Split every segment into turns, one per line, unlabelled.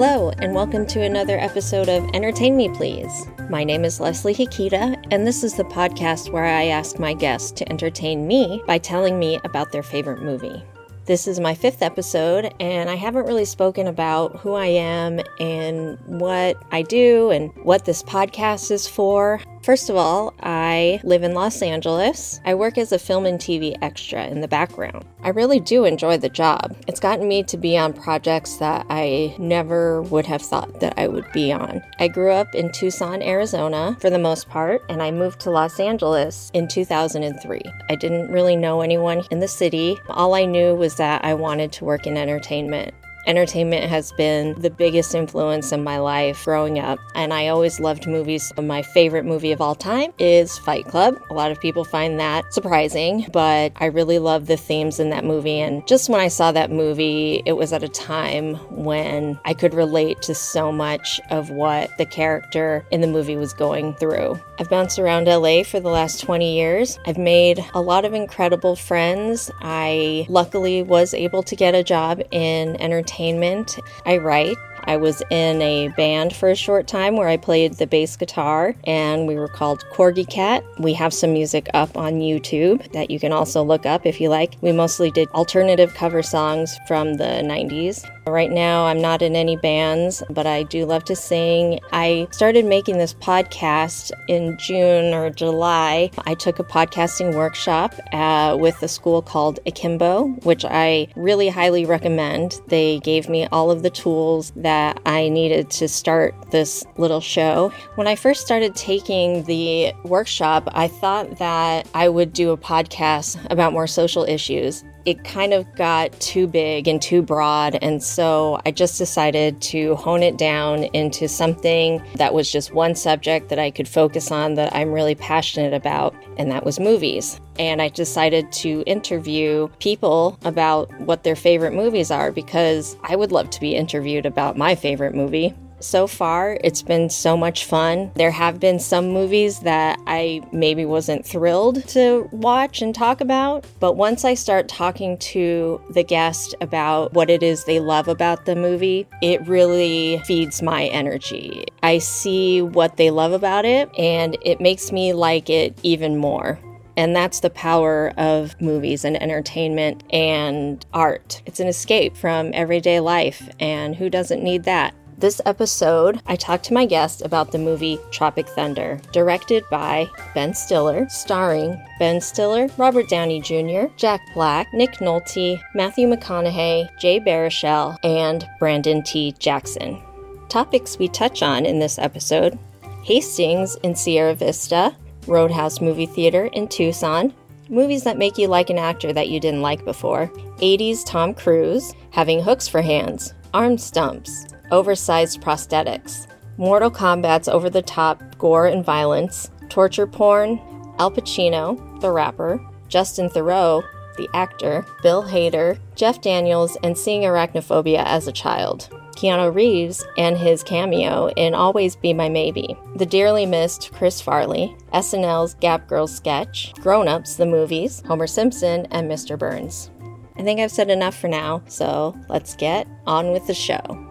Hello, and welcome to another episode of Entertain Me Please. My name is Leslie Hikita, and this is the podcast where I ask my guests to entertain me by telling me about their favorite movie. This is my fifth episode, and I haven't really spoken about who I am and what I do and what this podcast is for. First of all, I live in Los Angeles. I work as a film and TV extra in the background. I really do enjoy the job. It's gotten me to be on projects that I never would have thought that I would be on. I grew up in Tucson, Arizona for the most part, and I moved to Los Angeles in 2003. I didn't really know anyone in the city. All I knew was that I wanted to work in entertainment. Entertainment has been the biggest influence in my life growing up, and I always loved movies. My favorite movie of all time is Fight Club. A lot of people find that surprising, but I really love the themes in that movie. And just when I saw that movie, it was at a time when I could relate to so much of what the character in the movie was going through. I've bounced around LA for the last 20 years. I've made a lot of incredible friends. I luckily was able to get a job in entertainment entertainment. I write. I was in a band for a short time where I played the bass guitar, and we were called Corgi Cat. We have some music up on YouTube that you can also look up if you like. We mostly did alternative cover songs from the 90s. Right now, I'm not in any bands, but I do love to sing. I started making this podcast in June or July. I took a podcasting workshop uh, with a school called Akimbo, which I really highly recommend. They gave me all of the tools that I needed to start this little show. When I first started taking the workshop, I thought that I would do a podcast about more social issues it kind of got too big and too broad. And so I just decided to hone it down into something that was just one subject that I could focus on that I'm really passionate about, and that was movies. And I decided to interview people about what their favorite movies are because I would love to be interviewed about my favorite movie. So far, it's been so much fun. There have been some movies that I maybe wasn't thrilled to watch and talk about, but once I start talking to the guest about what it is they love about the movie, it really feeds my energy. I see what they love about it, and it makes me like it even more. And that's the power of movies and entertainment and art. It's an escape from everyday life, and who doesn't need that? This episode, I talked to my guest about the movie Tropic Thunder, directed by Ben Stiller, starring Ben Stiller, Robert Downey Jr., Jack Black, Nick Nolte, Matthew McConaughey, Jay Baruchel, and Brandon T. Jackson. Topics we touch on in this episode Hastings in Sierra Vista, Roadhouse Movie Theater in Tucson, movies that make you like an actor that you didn't like before, 80s Tom Cruise, having hooks for hands, arm stumps, oversized prosthetics, Mortal Kombat's over the top gore and violence, torture porn, Alpa Chino, the rapper, Justin Theroux, the actor, Bill Hader, Jeff Daniels, and seeing arachnophobia as a child. Keanu Reeves and his cameo in Always Be My Maybe, the dearly missed Chris Farley, SNL's Gap Girls sketch, Grown Ups, the movies, Homer Simpson, and Mr. Burns. I think I've said enough for now, so let's get on with the show.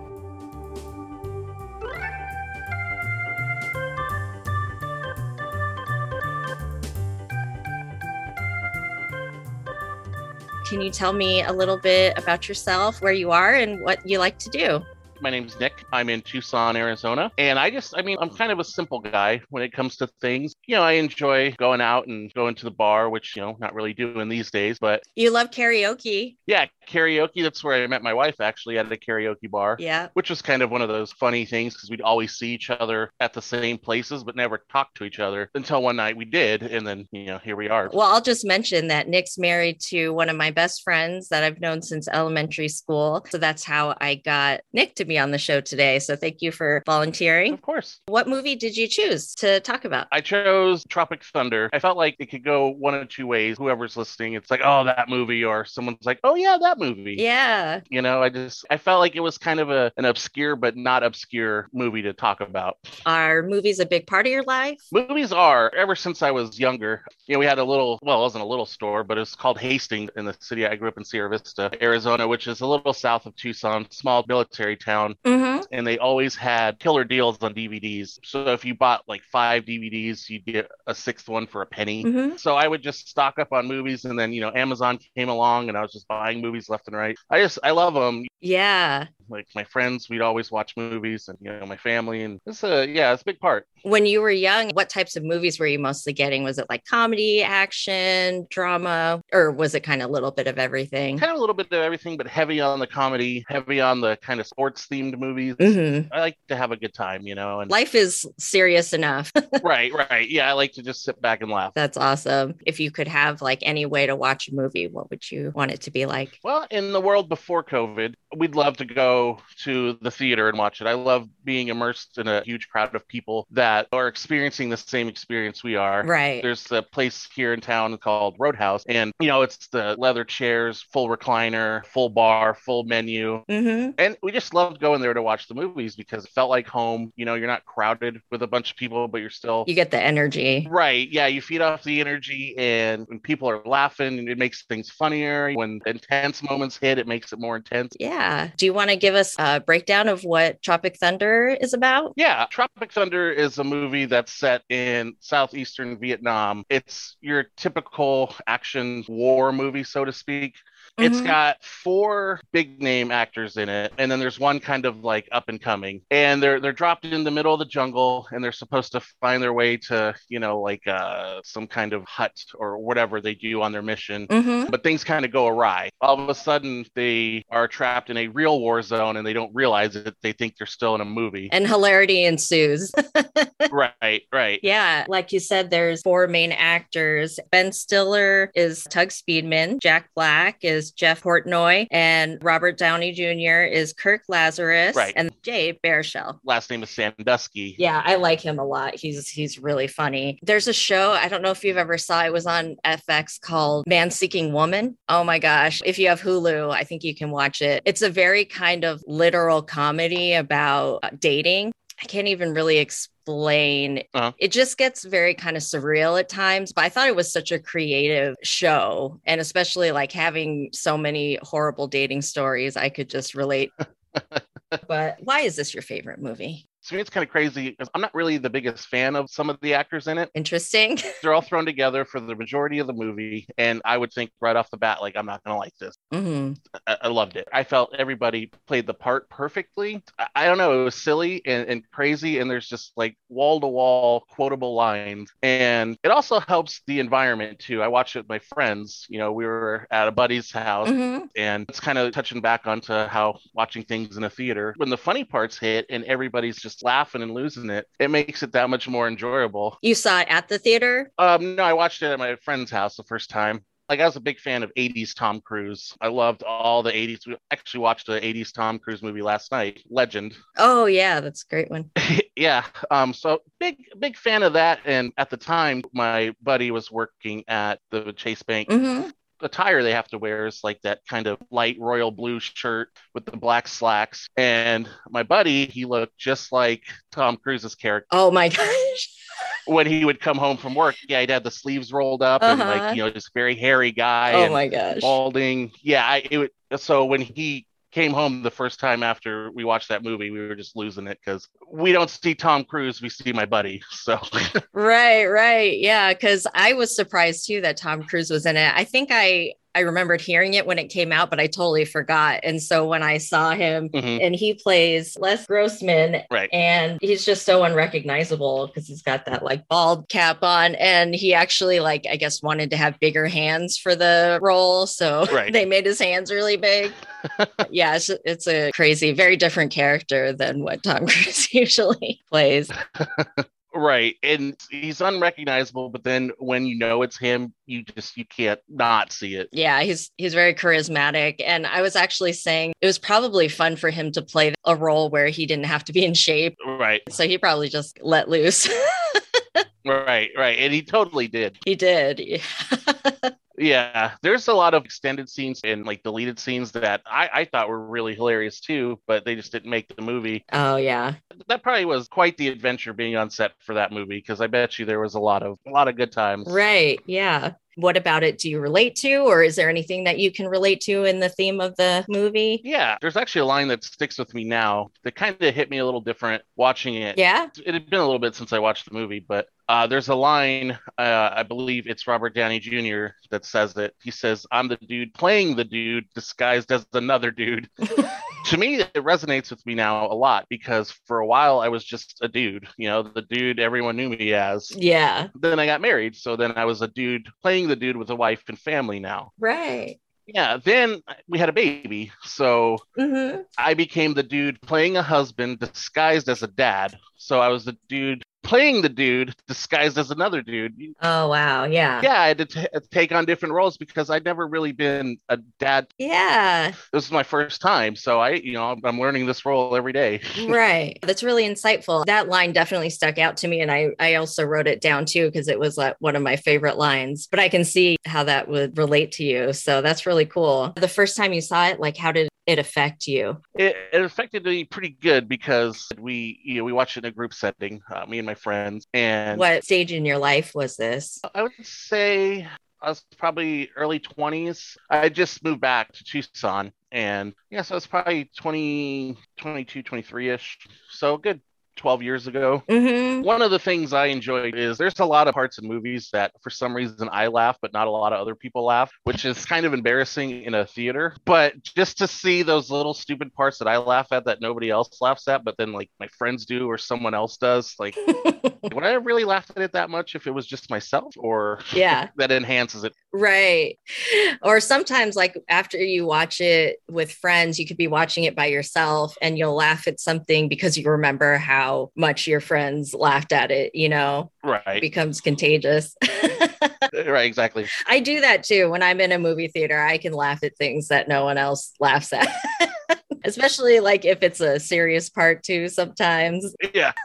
Can you tell me a little bit about yourself, where you are, and what you like to do?
My name's Nick. I'm in Tucson, Arizona. And I just, I mean, I'm kind of a simple guy when it comes to things. You know, I enjoy going out and going to the bar, which, you know, not really doing these days, but.
You love karaoke.
Yeah, karaoke. That's where I met my wife actually at a karaoke bar.
Yeah.
Which was kind of one of those funny things because we'd always see each other at the same places, but never talk to each other until one night we did. And then, you know, here we are.
Well, I'll just mention that Nick's married to one of my best friends that I've known since elementary school. So that's how I got Nick to be on the show today. So thank you for volunteering.
Of course.
What movie did you choose to talk about?
I chose Tropic Thunder. I felt like it could go one of two ways. Whoever's listening, it's like, oh, that movie, or someone's like, oh, yeah, that movie.
Yeah.
You know, I just, I felt like it was kind of a, an obscure but not obscure movie to talk about.
Are movies a big part of your life?
Movies are. Ever since I was younger, you know, we had a little, well, it wasn't a little store, but it was called Hastings in the city I grew up in Sierra Vista, Arizona, which is a little south of Tucson, small military town
Mm-hmm.
and they always had killer deals on DVDs. So if you bought like five DVDs, you'd get a sixth one for a penny.
Mm-hmm.
So I would just stock up on movies, and then you know Amazon came along, and I was just buying movies left and right. I just I love them.
Yeah.
Like my friends, we'd always watch movies, and you know my family, and it's a yeah, it's a big part.
When you were young, what types of movies were you mostly getting? Was it like comedy, action, drama, or was it kind of a little bit of everything?
Kind of a little bit of everything, but heavy on the comedy, heavy on the kind of sports themed movies.
Mm-hmm.
I like to have a good time, you know, and
Life is serious enough.
right, right, yeah, I like to just sit back and laugh.
That's awesome. If you could have like any way to watch a movie, what would you want it to be like?
Well, in the world before COVID, we'd love to go to the theater and watch it. I love being immersed in a huge crowd of people that are experiencing the same experience we are.
Right.
There's a place here in town called Roadhouse, and you know, it's the leather chairs, full recliner, full bar, full menu.
Mm-hmm.
And we just loved going there to watch the movies because it felt like home. You know, you're not crowded with a bunch of people, but you're still
You get the energy.
Right. Yeah. You feed off the energy, and when people are laughing, it makes things funnier. When intense moments hit, it makes it more intense.
Yeah. Do you want to give us a breakdown of what Tropic Thunder is about?
Yeah. Tropic Thunder is a movie that's set in southeastern Vietnam. It's your typical action war movie, so to speak. It's
Mhm.
got four big name actors in it, and then there's one kind of like up and coming. And they're they're dropped in the middle of the jungle, and they're supposed to find their way to you know like uh, some kind of hut or whatever they do on their mission.
Mm-hmm.
But things kind of go awry. All of a sudden, they are trapped in a real war zone, and they don't realize it. They think they're still in a movie.
And hilarity ensues.
right, right.
Yeah, like you said, there's four main actors. Ben Stiller is Tug Speedman, Jack Black is Jeff Portnoy, and Robert Downey Jr. is Kirk Lazarus,
Right.
and Jay Baruchel.
Last name is Sandusky.
Yeah, I like him a lot. He's he's really funny. There's a show I don't know if you've ever saw. It was on FX called Man Seeking Woman. Oh my gosh! If you have Hulu, I think you can watch it. It's a very kind of literal comedy about dating. I can't even really explain.
Uh-huh.
It just gets very kind of surreal at times, but I thought it was such a creative show. And especially like having so many horrible dating stories, I could just relate. but why is this your favorite movie?
To me, it's kind of crazy. 'cause I'm not really the biggest fan of some of the actors in it.
Interesting.
They're all thrown together for the majority of the movie, and I would think right off the bat, like, I'm not going to like this.
hmm
I, I loved it. I felt everybody played the part perfectly. I, I don't know. It was silly and, and crazy, and there's just like wall to wall quotable lines. And it also helps the environment too. I watched it with my friends. You know, we were at a buddy's house.
hmm
And it's kind of touching back onto how watching things in a theater, when the funny parts hit and everybody's just laughing and losing it, it makes it that much more enjoyable.
You saw it at the theater?
Um, no, I watched it at my friend's house the first time. Like I was a big fan of 80s Tom Cruise. I loved all the 80s. We actually watched the 80s Tom Cruise movie last night, Legend.
Oh, yeah, that's a great one.
yeah. Um, so big, big fan of that. And at the time, my buddy was working at the Chase Bank
hmm
attire they have to wear is like that kind of light royal blue shirt with the black slacks. And my buddy, he looked just like Tom Cruise's character
Oh my gosh.
when he would come home from work. Yeah, he'd have the sleeves rolled up and
Uh-huh.
like, you know, just very hairy guy
Oh
and
my gosh.
balding. Yeah, I, it would, so when he came home the first time after we watched that movie, we were just losing it because we don't see Tom Cruise, we see my buddy. So
Right, right. Yeah, because I was surprised too that Tom Cruise was in it. I think I I remembered hearing it when it came out, but I totally forgot. And so when I saw him
mhm,
and he plays Les Grossman
right.
and he's just so unrecognizable because he's got that like bald cap on and he actually like I guess wanted to have bigger hands for the role so
Right.
they made his hands really big. yeah, it's, it's a crazy, very different character than what Tom Cruise usually plays.
Right. And he's unrecognizable, but then when you know it's him, you just you can't not see it.
Yeah, he's he's very charismatic and I was actually saying it was probably fun for him to play a role where he didn't have to be in shape.
Right.
So he probably just let loose.
Right. Right. And he totally did.
he did.
Yeah, there's a lot of extended scenes and like deleted scenes that I, I thought were really hilarious too, but they just didn't make the movie.
Oh yeah.
That probably was quite the adventure being on set for that movie because I bet you there was a lot of a lot of good times.
Right. Yeah. What about it do you relate to, or is there anything that you can relate to in the theme of the movie?
Yeah, there's actually a line that sticks with me now that kind of hit me a little different watching it.
Yeah.
It had been a little bit since I watched the movie, but uh, there's a line, uh, I believe it's Robert Downey Jr. that says it. He says, I'm the dude playing the dude disguised as another dude. to me, it resonates with me now a lot because for a while I was just a dude, you know, the dude everyone knew me as.
Yeah.
Then I got married. So then I was a dude playing the dude with a wife and family now.
Right.
Yeah. Then we had a baby. So
Mm-hmm.
I became the dude playing a husband disguised as a dad. So I was the dude playing the dude disguised as another dude.
Oh wow. Yeah.
Yeah, I had to t- take on different roles because I'd never really been a dad.
Yeah.
This is my first time, so I, you know, I'm learning this role every day.
right. That's really insightful. That line definitely stuck out to me. And I, I also wrote it down too, because it was like one of my favorite lines, but I can see how that would relate to you. So that's really cool. The first time you saw it, like, how did it affect you?
It, it affected me pretty good because we, you know, we watched it in a group setting, uh, me and my friends, and
What stage in your life was this?
I would say I was probably early 20s. I just moved back to Tucson and yeah, so it's probably 20, 22, 23 ish. So good 12 years ago.
Mm-hmm.
One of the things I enjoy is there's a lot of parts in movies that for some reason I laugh, but not a lot of other people laugh, which is kind of embarrassing in a theater. But just to see those little stupid parts that I laugh at that nobody else laughs at, but then like my friends do or someone else does, like would I really laugh at it that much if it was just myself or
yeah.
that enhances it?
Right. Or sometimes, like after you watch it with friends, you could be watching it by yourself and you'll laugh at something because you remember how much your friends laughed at it, you know, it
Right.
becomes contagious.
right, exactly.
I do that too. When I'm in a movie theater, I can laugh at things that no one else laughs at. Especially like if it's a serious part too, sometimes.
Yeah.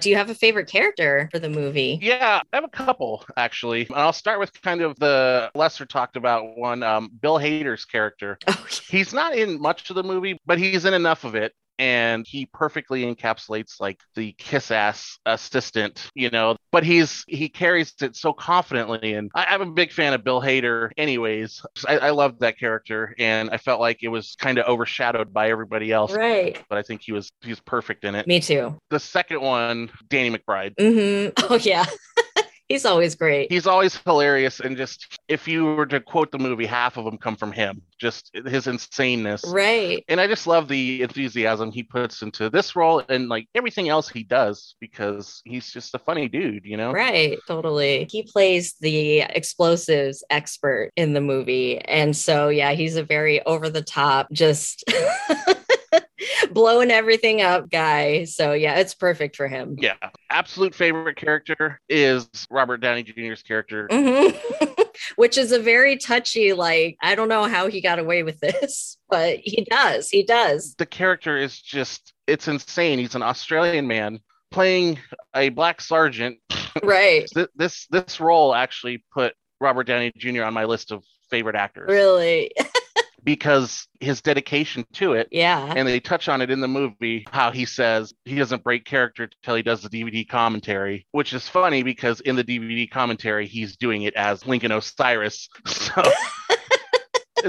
Do you have a favorite character for the movie?
Yeah, I have a couple actually. And I'll start with kind of the lesser talked about one, um, Bill Hader's character.
Oh,
He's not in much of the movie, but he's in enough of it. And he perfectly encapsulates like the kiss ass assistant, you know, but he's he carries it so confidently. And I, I'm a big fan of Bill Hader, anyways. I, I loved that character, and I felt like it was kind of overshadowed by everybody else.
right.
But I think he was he was perfect in it.
Me too.
The second one, Danny McBride.
Mm-hmm. Oh, yeah. He's always great.
He's always hilarious, and just if you were to quote the movie, half of them come from him. Just his insaneness.
Right.
And I just love the enthusiasm he puts into this role and like everything else he does because he's just a funny dude, you know?
Right, totally. He plays the explosives expert in the movie. And so, yeah, he's a very over the top, just blowing everything up guy. So, yeah, it's perfect for him.
Yeah. Absolute favorite character is Robert Downey Jr.'s character.
Mhm. Which is a very touchy, like, I don't know how he got away with this, but he does. He does.
The character is just, it's insane. He's an Australian man playing a black sergeant.
Right.
Th- This this role actually put Robert Downey Jr. on my list of favorite actors
Really.
Because his dedication to it
Yeah.
and they touch on it in the movie how he says he doesn't break character till he does the DVD commentary, which is funny because in the DVD commentary he's doing it as Lincoln Osiris. So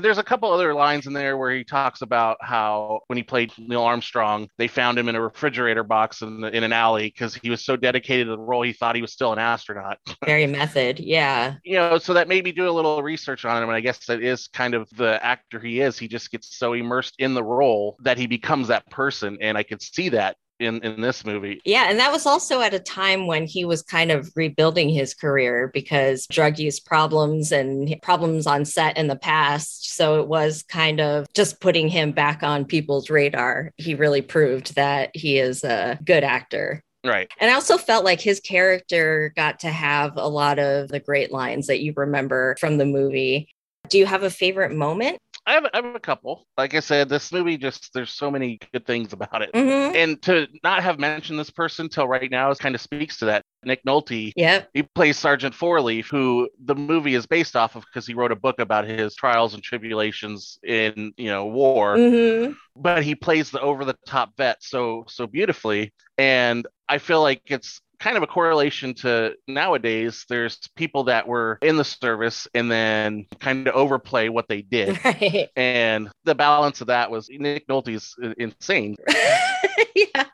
there's a couple other lines in there where he talks about how when he played Neil Armstrong, they found him in a refrigerator box in, in an alley because he was so dedicated to the role he thought he was still an astronaut.
Very method. Yeah.
you know, so that made me do a little research on him. And I guess that is kind of the actor he is. He just gets so immersed in the role that he becomes that person. And I could see that in, in this movie.
Yeah, and that was also at a time when he was kind of rebuilding his career because drug use problems and problems on set in the past. So it was kind of just putting him back on people's radar. He really proved that he is a good actor.
Right.
And I also felt like his character got to have a lot of the great lines that you remember from the movie. Do you have a favorite moment?
I have, I have a couple. Like I said, this movie just, there's so many good things about it.
Mm-hmm.
And to not have mentioned this person till right now is kind of speaks to that. Nick Nolte.
Yep.
He plays Sergeant Fourleaf, who the movie is based off of because he wrote a book about his trials and tribulations in, you know, war.
hmm
But he plays the over the top vet so so beautifully. And I feel like it's kind of a correlation to nowadays there's people that were in the service and then kind of overplay what they did.
Right.
And the balance of that was Nick Nolte's insane.
yeah.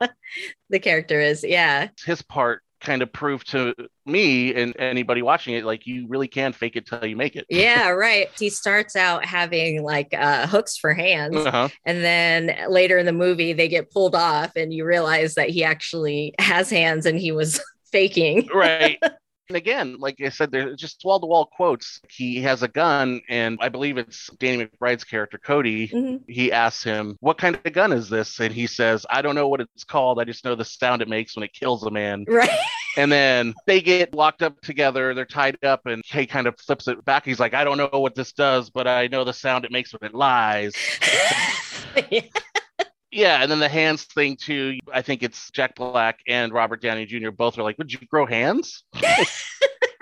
The character is, yeah.
His part kind of proved to me and anybody watching it like you really can fake it till you make it.
Yeah, right. He starts out having like uh, hooks for hands,
Uh-huh.
and then later in the movie, they get pulled off, and you realize that he actually has hands and he was faking.
Right. And again, like I said, there's just wall to wall quotes. He has a gun, and I believe it's Danny McBride's character, Cody.
Mhm.
He asks him, What kind of gun is this? And he says, I don't know what it's called. I just know the sound it makes when it kills a man.
Right.
And then they get locked up together. They're tied up, and he kind of flips it back. He's like, I don't know what this does, but I know the sound it makes when it lies.
Yeah.
Yeah, and then the hands thing too. I think it's Jack Black and Robert Downey Jr. both are like, "Would you grow hands?"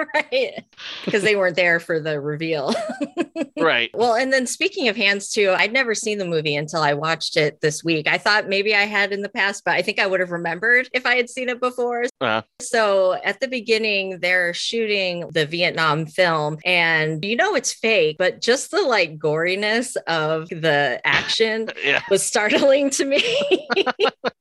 right. Because they weren't there for the reveal.
right.
Well, and then speaking of hands too, I'd never seen the movie until I watched it this week. I thought maybe I had in the past, but I think I would have remembered if I had seen it before.
Uh,
So at the beginning, they're shooting the Vietnam film, and you know it's fake, but just the like goriness of the action
yeah.
was startling to me.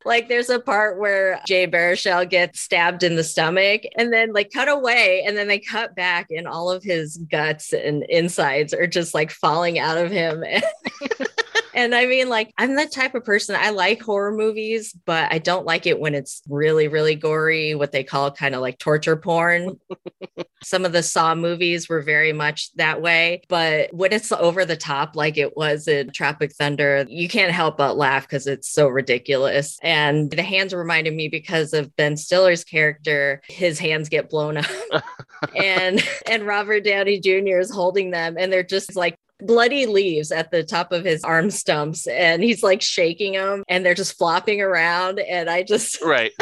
like there's a part where Jay Baruchel gets stabbed in the stomach and then like cut away and then they cut back and all of his guts and insides are just like falling out of him. And I mean, like, I'm the type of person I like horror movies, but I don't like it when it's really, really gory, what they call kind of like torture porn. Some of the Saw movies were very much that way. But when it's over the top, like it was in Tropic Thunder, you can't help but laugh because it's so ridiculous. And the hands reminded me because of Ben Stiller's character, his hands get blown up. and and Robert Downey Jr. is holding them, and they're just like bloody leaves at the top of his arm stumps and he's like shaking them and they're just flopping around and i just
Right.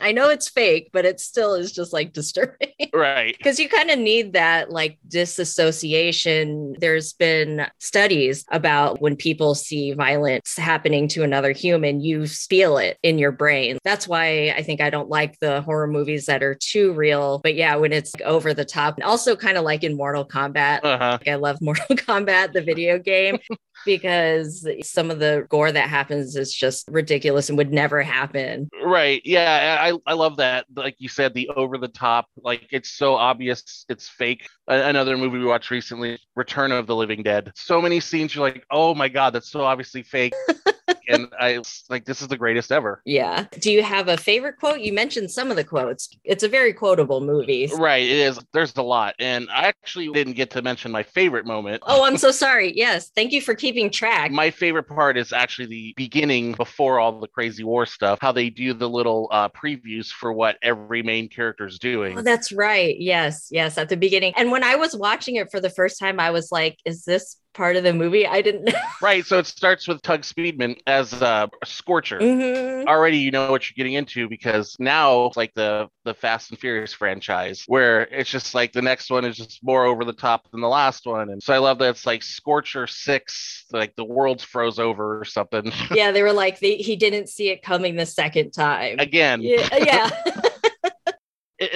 i know it's fake but it still is just like disturbing
Right.
because you kind of need that like disassociation there's been studies about when people see violence happening to another human you feel it in your brain that's why i think i don't like the horror movies that are too real but yeah when it's like, over the top also kind of like in mortal kombat
Uh huh.
like, I love Mortal Kombat, the video game, because some of the gore that happens is just ridiculous and would never happen.
Right. Yeah. I I love that. Like you said, the over the top. Like it's so obvious it's fake. Another movie we watched recently, Return of the Living Dead. So many scenes you're like, oh my god, that's so obviously fake. and I like, this is the greatest ever.
Yeah. Do you have a favorite quote? You mentioned some of the quotes. It's a very quotable movie.
Right. It is. There's a lot, and I actually didn't get to mention my favorite moment.
Oh, I'm so sorry. Yes. Thank you for keeping track.
My favorite part is actually the beginning before all the crazy war stuff, how they do the little uh, previews for what every main character is doing.
Oh, that's right. Yes. Yes. At the beginning. And when I was watching it for the first time, I was like, is this part of the movie? I didn't know.
Right. So it starts with Tug Speedman as a Scorcher.
Mhm.
Already, you know what you're getting into because now like the the Fast and Furious franchise, where it's just like the next one is just more over the top than the last one, and so I love that it's like Scorcher Six, like the world's froze over or something.
Yeah. They were like, they, he didn't see it coming the second time.
Again,
Yeah. Yeah.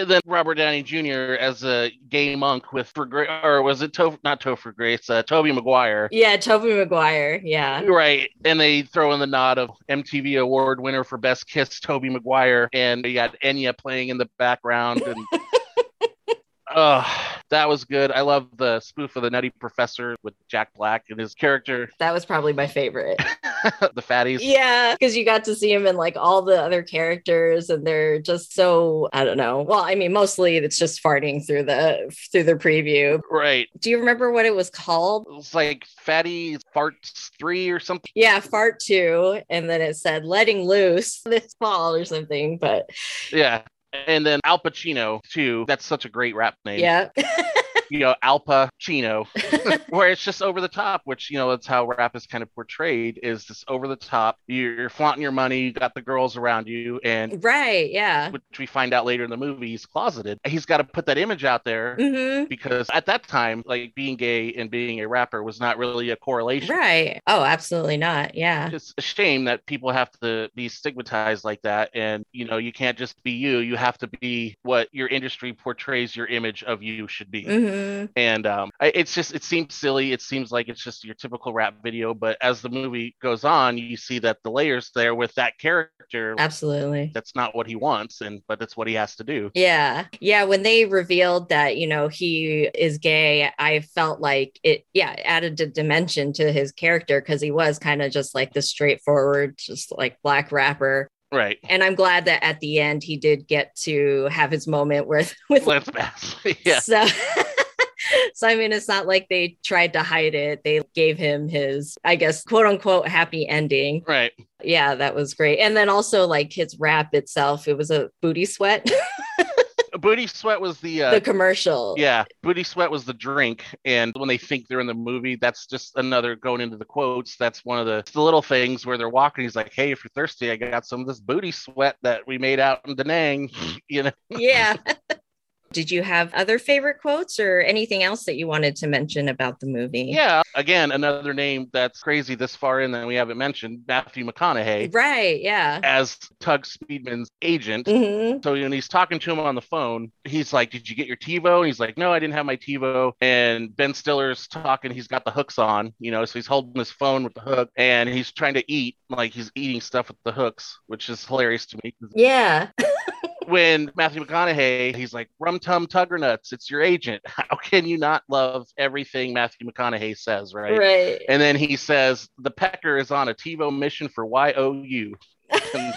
then Robert Downey Jr. as a gay monk with for Gra- or was it to- not Topher Grace, uh, Tobey Maguire.
Yeah, Tobey Maguire. Yeah.
Right, and they throw in the nod of MTV Award winner for Best Kiss, Tobey Maguire, and you got Enya playing in the background, and oh, that was good. I love the spoof of the Nutty Professor with Jack Black and his character,
That was probably my favorite.
the fatties.
Yeah, because you got to see him in like all the other characters, and they're just so I don't know. Well, I mean, mostly it's just farting through the through the preview.
Right,
Do you remember what it was called?
it was like Fatty Farts Three or something.
Yeah, fart two, and then it said letting loose this fall or something. But
Yeah. And then Al Pacino too. That's such a great rap name.
yeah,
you know, Alpa Chino, where it's just over the top, which, you know, that's how rap is kind of portrayed is this over the top. You're, you're flaunting your money, you got the girls around you, and
right, yeah.
Which we find out later in the movie, he's closeted. He's got to put that image out there
mm-hmm.
because at that time, like being gay and being a rapper was not really a correlation.
Right. Oh, absolutely not. Yeah.
It's a shame that people have to be stigmatized like that. And, you know, you can't just be you. You have to be what your industry portrays your image of you should be.
Mm-hmm.
And um, it's just, it seems silly. It seems like it's just your typical rap video. But as the movie goes on, you see that the layers there with that character.
Absolutely.
That's not what he wants. And, but that's what he has to do.
Yeah. Yeah. When they revealed that, you know, he is gay, I felt like it, yeah, added a dimension to his character because he was kind of just like the straightforward, just like black rapper.
Right.
And I'm glad that at the end he did get to have his moment with with
Lance Bass. yeah.
So so I mean it's not like they tried to hide it. They gave him his, I guess, quote unquote happy ending.
Right.
Yeah, that was great. And then also like his rap itself, it was a booty sweat.
Booty Sweat was the uh,
the commercial.
Yeah, Booty Sweat was the drink, and when they think they're in the movie, that's just another going into the quotes. That's one of the, the little things where they're walking. He's like, "Hey, if you're thirsty, I got some of this Booty Sweat that we made out in Da Nang." you know?
Yeah. Did you have other favorite quotes or anything else that you wanted to mention about the movie?
Yeah, again, another name that's crazy this far in that we haven't mentioned Matthew McConaughey.
Right, yeah.
As Tug Speedman's agent.
Mm-hmm.
So when he's talking to him on the phone, he's like, Did you get your TiVo? And he's like, No, I didn't have my TiVo. And Ben Stiller's talking, he's got the hooks on, you know, so he's holding his phone with the hook and he's trying to eat, like he's eating stuff with the hooks, which is hilarious to me.
Yeah.
when Matthew McConaughey, he's like, Rum Tum Tugger Nuts, it's your agent. How can you not love everything Matthew McConaughey says, right?
Right.
And then he says, The Pecker is on a TiVo mission for YOU. And,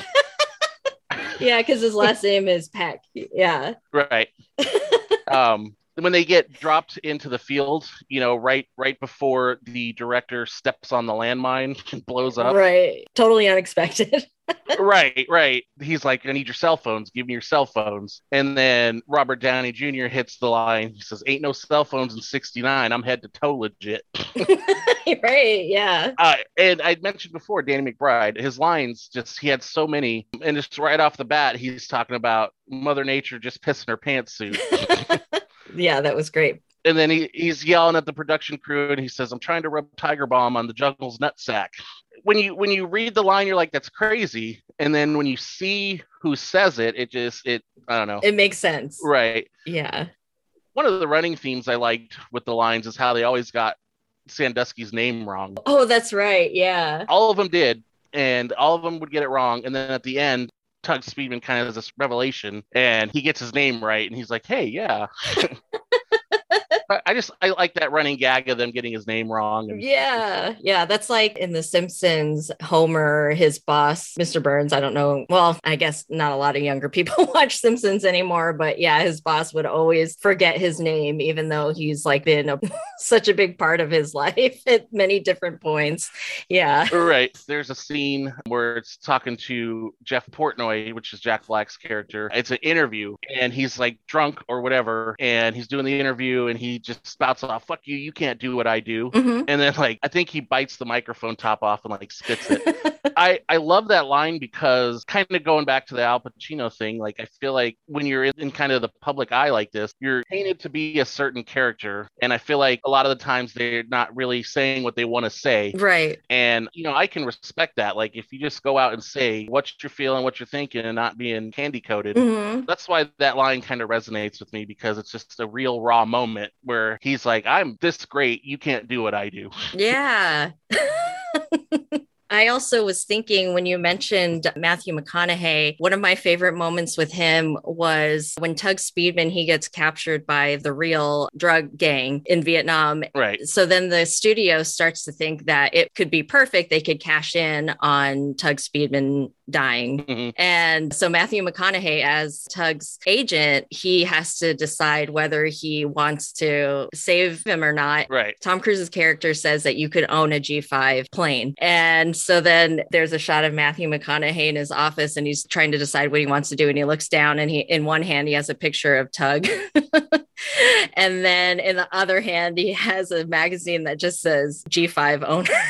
yeah, because his last name is Peck. Yeah.
right. um, when they get dropped into the field, you know, right right before the director steps on the landmine and blows up.
Right. Totally unexpected.
right, right. He's like, I need your cell phones. Give me your cell phones. And then Robert Downey Jr. hits the line. He says, Ain't no cell phones in 69. I'm head to toe legit.
right, yeah.
Uh, and I'd mentioned before, Danny McBride, his lines just, he had so many. And just right off the bat, he's talking about Mother Nature just pissing her pantsuit.
Yeah, that was great.
And then he, he's yelling at the production crew and he says, I'm trying to rub Tiger Balm on the Jungle's nutsack. When you when you read the line, you're like, that's crazy. And then when you see who says it, it just it I don't know.
It makes sense.
Right.
Yeah.
One of the running themes I liked with the lines is how they always got Sandusky's name wrong.
Oh, that's right. Yeah.
All of them did, and all of them would get it wrong. And then at the end, Tug Speedman kind of has this revelation, and he gets his name right, and he's like, "Hey, yeah." I just I like that running gag of them getting his name wrong. And...
Yeah, yeah, that's like in The Simpsons. Homer, his boss, Mr. Burns. I don't know. Well, I guess not a lot of younger people watch Simpsons anymore, but yeah, his boss would always forget his name, even though he's like been a, such a big part of his life at many different points. Yeah,
right. There's a scene where it's talking to Jeff Portnoy, which is Jack Black's character. It's an interview, and he's like drunk or whatever, and he's doing the interview, and he just spouts off, "Fuck you! You can't do what I do."
Mm-hmm.
And then like I think he bites the microphone top off and like spits it. I I love that line because kind of going back to the Alpa Chino thing, like I feel like when you're in, in kind of the public eye like this, you're painted to be a certain character, and I feel like a lot of the times they're not really saying what they want to say.
Right.
And you know I can respect that. Like if you just go out and say what you're feeling, what you're thinking, and not being candy coated,
mm-hmm.
that's why that line kind of resonates with me because it's just a real raw moment where he's like, I'm this great, you can't do what I do.
Yeah. I also was thinking when you mentioned Matthew McConaughey, one of my favorite moments with him was when Tug Speedman he gets captured by the real drug gang in Vietnam.
Right.
So then the studio starts to think that it could be perfect. They could cash in on Tug Speedman dying. Mm-hmm. And so Matthew McConaughey, as Tug's agent, he has to decide whether he wants to save him or not.
Right.
Tom Cruise's character says that you could own a G5 plane. And so then there's a shot of Matthew McConaughey in his office and he's trying to decide what he wants to do. And he looks down and he, in one hand, he has a picture of Tug. and then in the other hand, he has a magazine that just says G5 owner.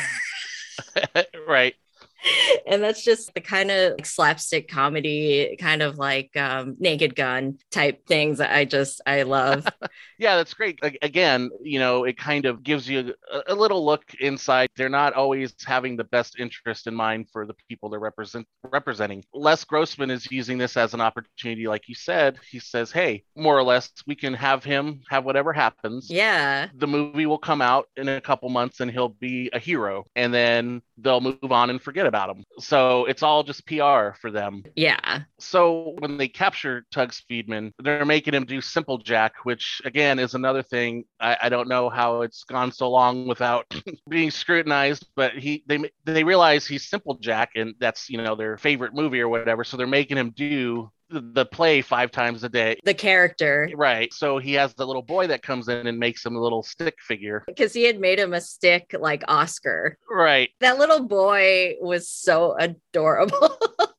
right
and that's just the kind of slapstick comedy kind of like um, naked gun type things that i just i love.
Yeah that's great. Again you know it kind of gives you a, a, little look inside. They're not always having the best interest in mind for the people they're represent representing. Les grossman is using this as an opportunity like you said. He says hey more or less we can have him have whatever happens.
Yeah.
The movie will come out in a couple months and he'll be a hero. And then they'll move on and forget about him. So it's all just PR for them.
Yeah.
So when they capture Tug Speedman, they're making him do Simple Jack, which again is another thing. I, I don't know how it's gone so long without being scrutinized, but he they they realize he's Simple Jack, and that's you know their favorite movie or whatever. So they're making him do the play five times a day.
The character.
Right. So he has the little boy that comes in and makes him a little stick figure.
Because he had made him a stick like Oscar.
Right.
That little boy was so adorable.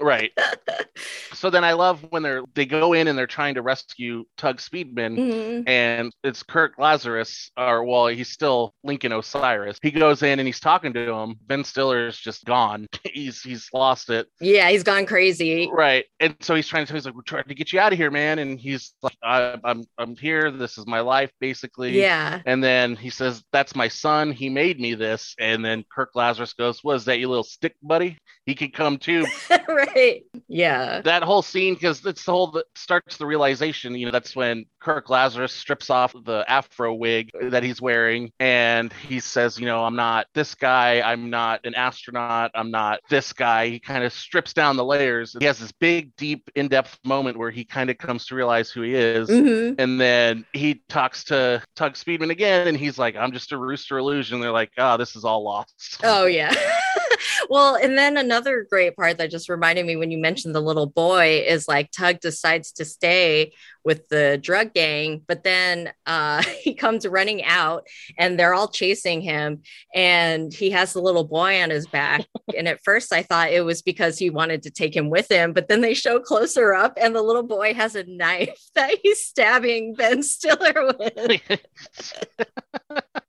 Right. so then I love when they're they go in and they're trying to rescue Tug Speedman, mm-hmm. and it's Kirk Lazarus, or well, he's still Lincoln Osiris. He goes in and he's talking to him. Ben Stiller's just gone. he's he's lost it.
Yeah, he's gone crazy.
Right. And so he's trying to he's like, we're trying to get you out of here, man. And he's like, I, I'm I'm here. This is my life, basically.
Yeah.
And then he says, That's my son. He made me this. And then Kirk Lazarus goes, Was that your little stick buddy? He could come too.
right right. Yeah.
That whole scene, because it's the whole that starts the realization, you know, that's when Kirk Lazarus strips off the afro wig that he's wearing and he says, you know, I'm not this guy. I'm not an astronaut. I'm not this guy. He kind of strips down the layers. He has this big, deep, in depth moment where he kind of comes to realize who he is. Mm-hmm. And then he talks to Tug Speedman again and he's like, I'm just a rooster illusion. They're like, oh, this is all lost.
Oh, yeah. well, and then another great part that just reminded me when you mentioned the little boy is like Tug decides to stay with the drug gang, but then uh, he comes running out and they're all chasing him, and he has the little boy on his back. and at first, I thought it was because he wanted to take him with him, but then they show closer up, and the little boy has a knife that he's stabbing Ben Stiller with.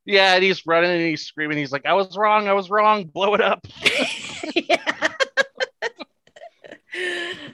yeah, and he's running and he's screaming. He's like, "I was wrong. I was wrong. Blow it up." yeah.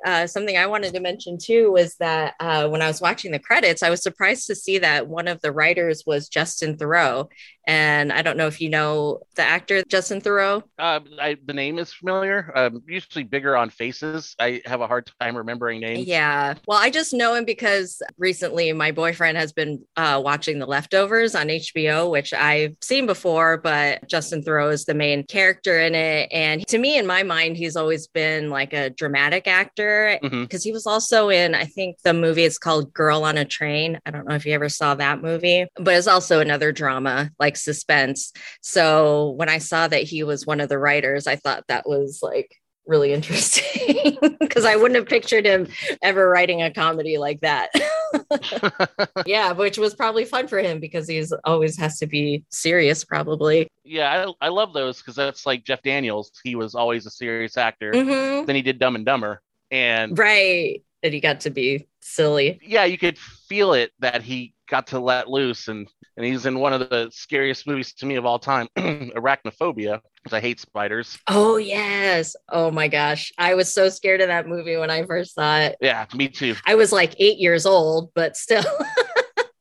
Uh, something I wanted to mention too was that uh, when I was watching the credits, I was surprised to see that one of the writers was Justin Theroux. And I don't know if you know the actor Justin Theroux.
Uh, I, the name is familiar. Um, usually bigger on faces. I have a hard time remembering names.
Yeah. Well, I just know him because recently my boyfriend has been uh, watching The Leftovers on HBO, which I've seen before, but Justin Theroux is the main character in it. And to me, in my mind, he's always been like a dramatic actor because mm-hmm. he was also in, I think the movie is called Girl on a Train. I don't know if you ever saw that movie, but it's also another drama like suspense. So when I saw that he was one of the writers, I thought that was like really interesting because I wouldn't have pictured him ever writing a comedy like that. yeah, which was probably fun for him because he's always has to be serious, probably.
Yeah, I, I love those because that's like Jeff Daniels. He was always a serious actor. Mm-hmm. Then he did Dumb and Dumber, and
right, and he got to be silly.
Yeah, you could feel it that he got to let loose and and he's in one of the scariest movies to me of all time arachnophobia because i hate spiders
oh yes oh my gosh i was so scared of that movie when i first saw it
yeah me too
i was like eight years old but still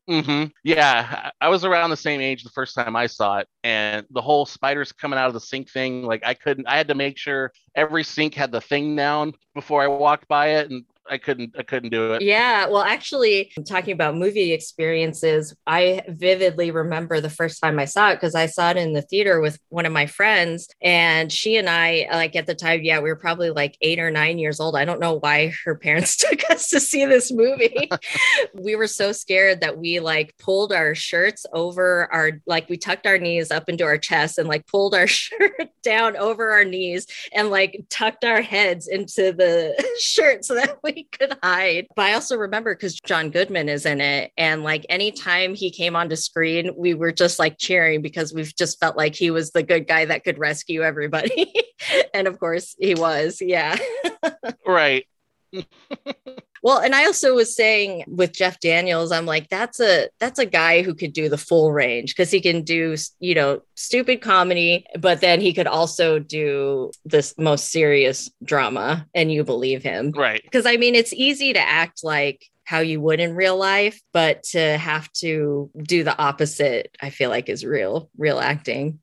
Mm-hmm. Yeah, I was around the same age the first time I saw it, and the whole spiders coming out of the sink thing, like I couldn't. I had to make sure every sink had the thing down before I walked by it, and I couldn't I couldn't do it.
Yeah, well, actually, talking about movie experiences, I vividly remember the first time I saw it because I saw it in the theater with one of my friends, and she and I, like at the time, yeah, we were probably like eight or nine years old. I don't know why her parents took us to see this movie. we were so scared that we like pulled our shirts over our like we tucked our knees up into our chest and like pulled our shirt down over our knees and like tucked our heads into the shirt so that we could hide. But I also remember because John Goodman is in it. And like anytime he came onto screen, we were just like cheering because we've just felt like he was the good guy that could rescue everybody. and of course he was. Yeah.
right.
Well, and I also was saying with Jeff Daniels, I'm like, that's a that's a guy who could do the full range because he can do you know stupid comedy, but then he could also do this most serious drama, and you believe him,
right?
Because I mean, it's easy to act like how you would in real life, but to have to do the opposite, I feel like is real real acting.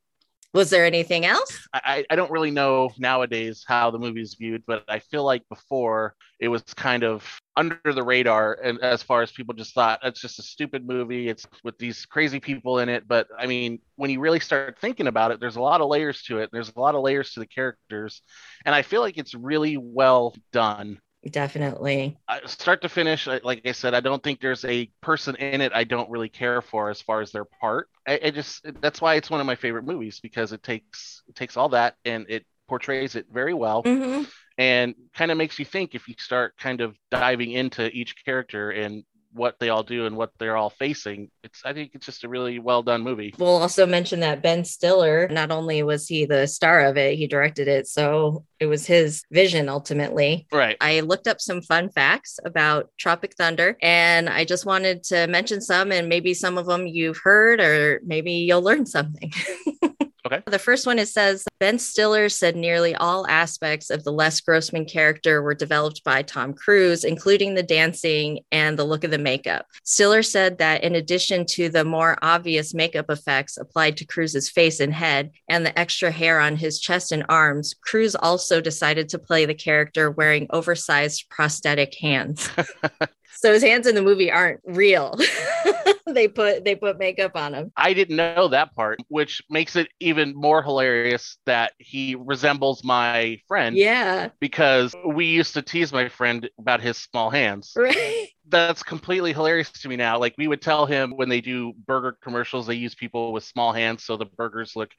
Was there anything else?
I, I don't really know nowadays how the movie is viewed, but I feel like before it was kind of under the radar and as far as people just thought it's just a stupid movie. It's with these crazy people in it. But i mean when you really start thinking about it there's a lot of layers to it. There's a lot of layers to the characters. And i feel like it's really well done
Definitely.
Start to finish, like I said, I don't think there's a person in it I don't really care for as far as their part. I, I just that's why it's one of my favorite movies because it takes it takes all that and it portrays it very well. Mm-hmm. And kind of makes you think if you start kind of diving into each character and what they all do and what they're all facing. It's I think it's just a really well done movie.
We'll also mention that Ben Stiller, not only was he the star of it, he directed it. So it was his vision ultimately.
Right.
I looked up some fun facts about Tropic Thunder and I just wanted to mention some and maybe some of them you've heard or maybe you'll learn something.
Okay.
The first one it says Ben Stiller said nearly all aspects of the Les Grossman character were developed by Tom Cruise, including the dancing and the look of the makeup. Stiller said that in addition to the more obvious makeup effects applied to Cruise's face and head and the extra hair on his chest and arms, Cruise also decided to play the character wearing oversized prosthetic hands. So his hands in the movie aren't real. they put they put makeup on him.
I didn't know that part, which makes it even more hilarious that he resembles my friend.
Yeah.
Because we used to tease my friend about his small hands.
Right.
That's completely hilarious to me now. Like we would tell him when they do burger commercials, they use people with small hands so the burgers look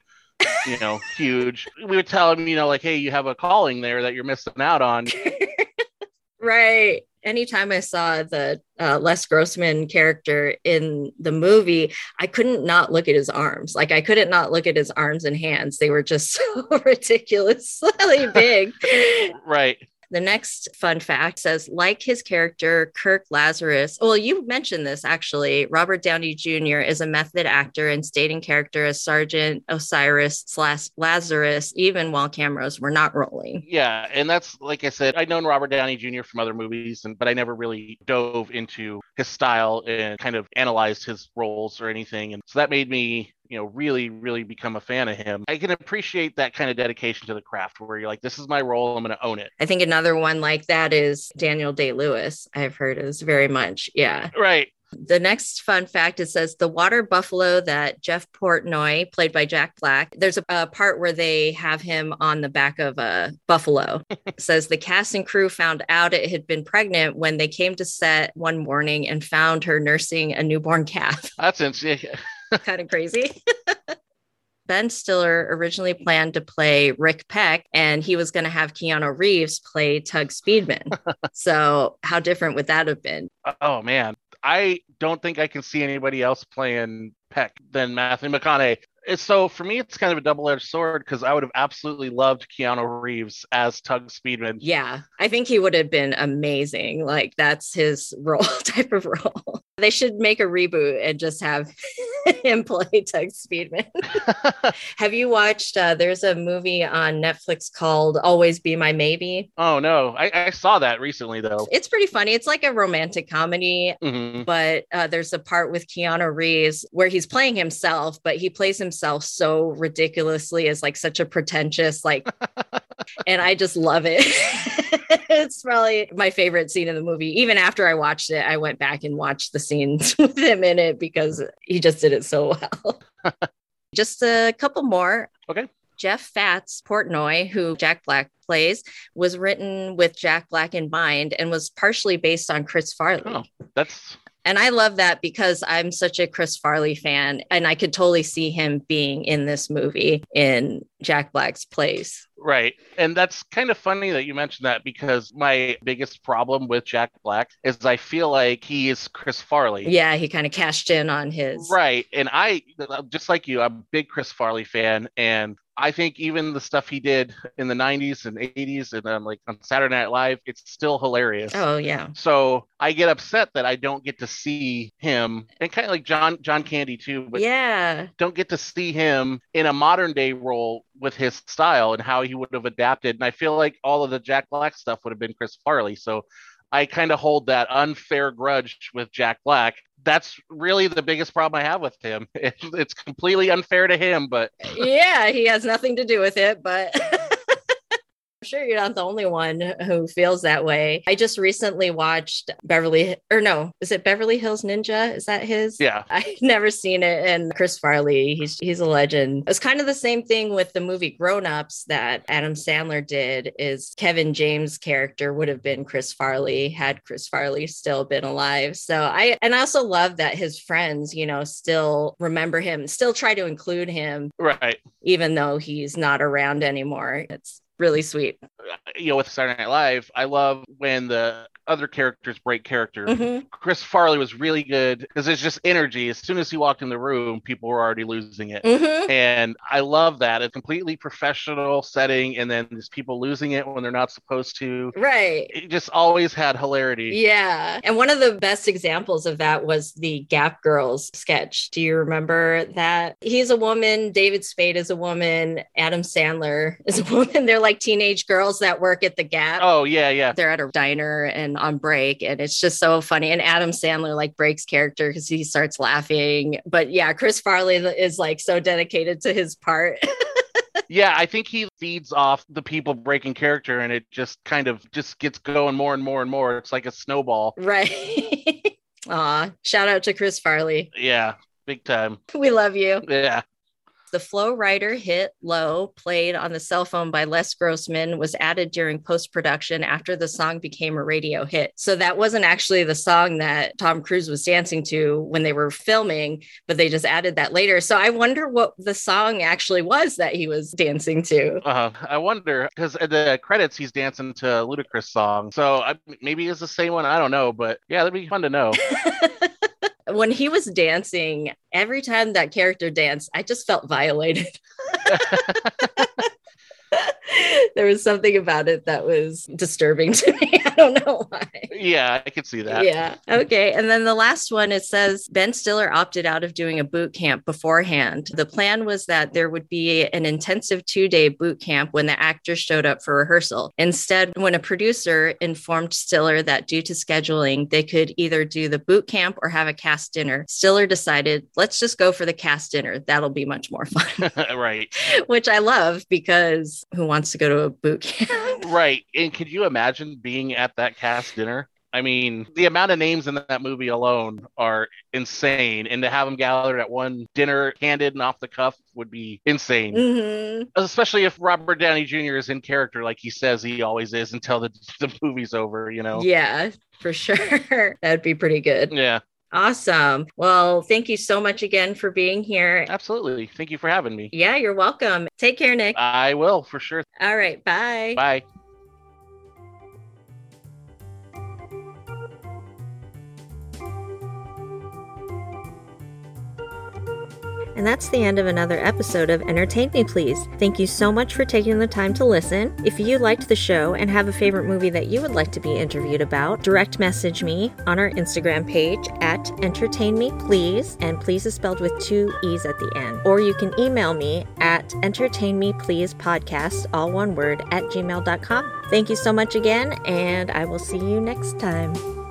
you know, huge. We would tell him, you know, like, hey, you have a calling there that you're missing out on.
right anytime I saw the uh, Les Grossman character in the movie, I couldn't not look at his arms. Like I couldn't not look at his arms and hands. They were just so ridiculously big.
right.
The next fun fact says, like his character, Kirk Lazarus. Well, you mentioned this actually. Robert Downey Jr. is a method actor and stayed in character as Sergeant Osiris slash Lazarus, even while cameras were not rolling.
Yeah. And that's, like I said, I'd known Robert Downey Jr. from other movies, and but I never really dove into his style and kind of analyzed his roles or anything. And so that made me you know really really become a fan of him i can appreciate that kind of dedication to the craft where you're like this is my role i'm going to own it
i think another one like that is daniel day lewis i've heard is very much yeah
right
the next fun fact it says the water buffalo that Jeff Portnoy, played by Jack Black, there's a, a part where they have him on the back of a buffalo. says the cast and crew found out it had been pregnant when they came to set one morning and found her nursing a newborn calf.
That's insane.
kind of crazy. Ben Stiller originally planned to play Rick Peck, and he was going to have Keanu Reeves play Tugg Speedman. so, how different would that have been?
Oh, man. I don't think I can see anybody else playing Peck than Matthew McConaughey so for me, it's kind of a double edged sword because I would have absolutely loved Keanu Reeves as Tugg Speedman.
Yeah, I think he would have been amazing. Like that's his role type of role. They should make a reboot and just have him play Tugg Speedman. have you watched? Uh, there's a movie on Netflix called Always Be My Maybe.
Oh no, I, I saw that recently though.
It's pretty funny. It's like a romantic comedy, mm-hmm. but uh, there's a part with Keanu Reeves where he's playing himself, but he plays himself so ridiculously as like such a pretentious like and I just love it. it's probably my favorite scene in the movie. Even after I watched it, I went back and watched the scenes with him in it because he just did it so well. just a couple more.
Okay.
Jeff Fats Portnoy, who Jack Black plays, was written with Jack Black in mind and was partially based on Chris Farley.
Oh, that's
And I love that because I'm such a Chris Farley fan and I could totally see him being in this movie in Jack Black's place.
right. And that's kind of funny that you mentioned that because my biggest problem with Jack Black is I feel like he is Chris Farley.
Yeah, he kind of cashed in on his.
Right. And I, just like you, I'm a big Chris Farley fan. And I think even the stuff he did in the 90s and 80s and um, like on Saturday Night Live, it's still hilarious.
Oh, yeah.
So I get upset that I don't get to see him and kind of like John John Candy too, but
yeah.
don't get to see him in a modern day role with his style and how he would have adapted. And I feel like all of the Jack Black stuff would have been Chris Farley. So I kind of hold that unfair grudge with Jack Black. That's really the biggest problem I have with him. It's completely unfair to him, but
yeah, he has nothing to do with it, but sure you're not the only one who feels that way. I just recently watched Beverly, or no, is it Beverly Hills Ninja? Is that his?
yeah,
I've never seen it. And Chris Farley, he's he's a legend. It's kind of the same thing with the movie Grown Ups that Adam Sandler did. Is Kevin James' character would have been Chris Farley had Chris Farley still been alive. So I and I also love that his friends, you know, still remember him, still try to include him,
right.
even though he's not around anymore. It's really sweet.
You know, with Saturday Night Live, I love when the other characters break character.
Mhm.
Chris Farley was really good because it's just energy. As soon as he walked in the room, people were already losing it.
Mhm.
And I love that. A completely professional setting, and then there's people losing it when they're not supposed to.
Right.
It just always had hilarity.
Yeah. And one of the best examples of that was the Gap Girls sketch. Do you remember that? He's a woman, David Spade is a woman, Adam Sandler is a woman. They're like teenage girls that work at the Gap.
Oh, yeah, yeah.
They're at a diner and on break, and it's just so funny. And Adam Sandler like breaks character because he starts laughing. But yeah, Chris Farley is like so dedicated to his part.
Yeah, I think he feeds off the people breaking character, and it just kind of just gets going more and more and more. It's like a snowball.
right. Aw, shout out to Chris Farley.
Yeah, big time.
We love you.
Yeah.
The Flo Rida hit Low, played on the cell phone by Les Grossman, was added during post production after the song became a radio hit. So that wasn't actually the song that Tom Cruise was dancing to when they were filming, but they just added that later. So I wonder what the song actually was that he was dancing to.
Uh, I wonder because at the credits he's dancing to a Ludacris song, so I, maybe it's the same one. I don't know, but yeah, that'd be fun to know.
when he was dancing, every time that character danced, I just felt violated. there was something about it that was disturbing to me. I don't know why.
yeah, I could see that.
Yeah. Okay. And then the last one, it says Ben Stiller opted out of doing a boot camp beforehand. The plan was that there would be an intensive two day boot camp when the actors showed up for rehearsal. Instead, when a producer informed Stiller that due to scheduling, they could either do the boot camp or have a cast dinner, Stiller decided, let's just go for the cast dinner. That'll be much more fun,
right,
which I love because who wants to go to a boot camp?
right. And could you imagine being at that cast dinner? I mean, the amount of names in that movie alone are insane, and to have them gathered at one dinner, candid and off the cuff, would be insane.
Mhm.
Especially if Robert Downey Jr. is in character, like he says he always is, until the, the movie's over. You know?
Yeah, for sure. That'd be pretty good.
Yeah,
Awesome. Well, thank you so much again for being here.
absolutely. Thank you for having me.
Yeah, you're welcome. Take care, Nick.
I will for sure.
All right. Bye.
Bye.
And that's the end of another episode of Entertain Me Please. Thank you so much for taking the time to listen. If you liked the show and have a favorite movie that you would like to be interviewed about, direct message me on our Instagram page at Entertain Me Please, and please is spelled with two E's at the end. Or you can email me at Entertain Me Please Podcast, all one word, at gmail.com. Thank you so much again, and I will see you next time.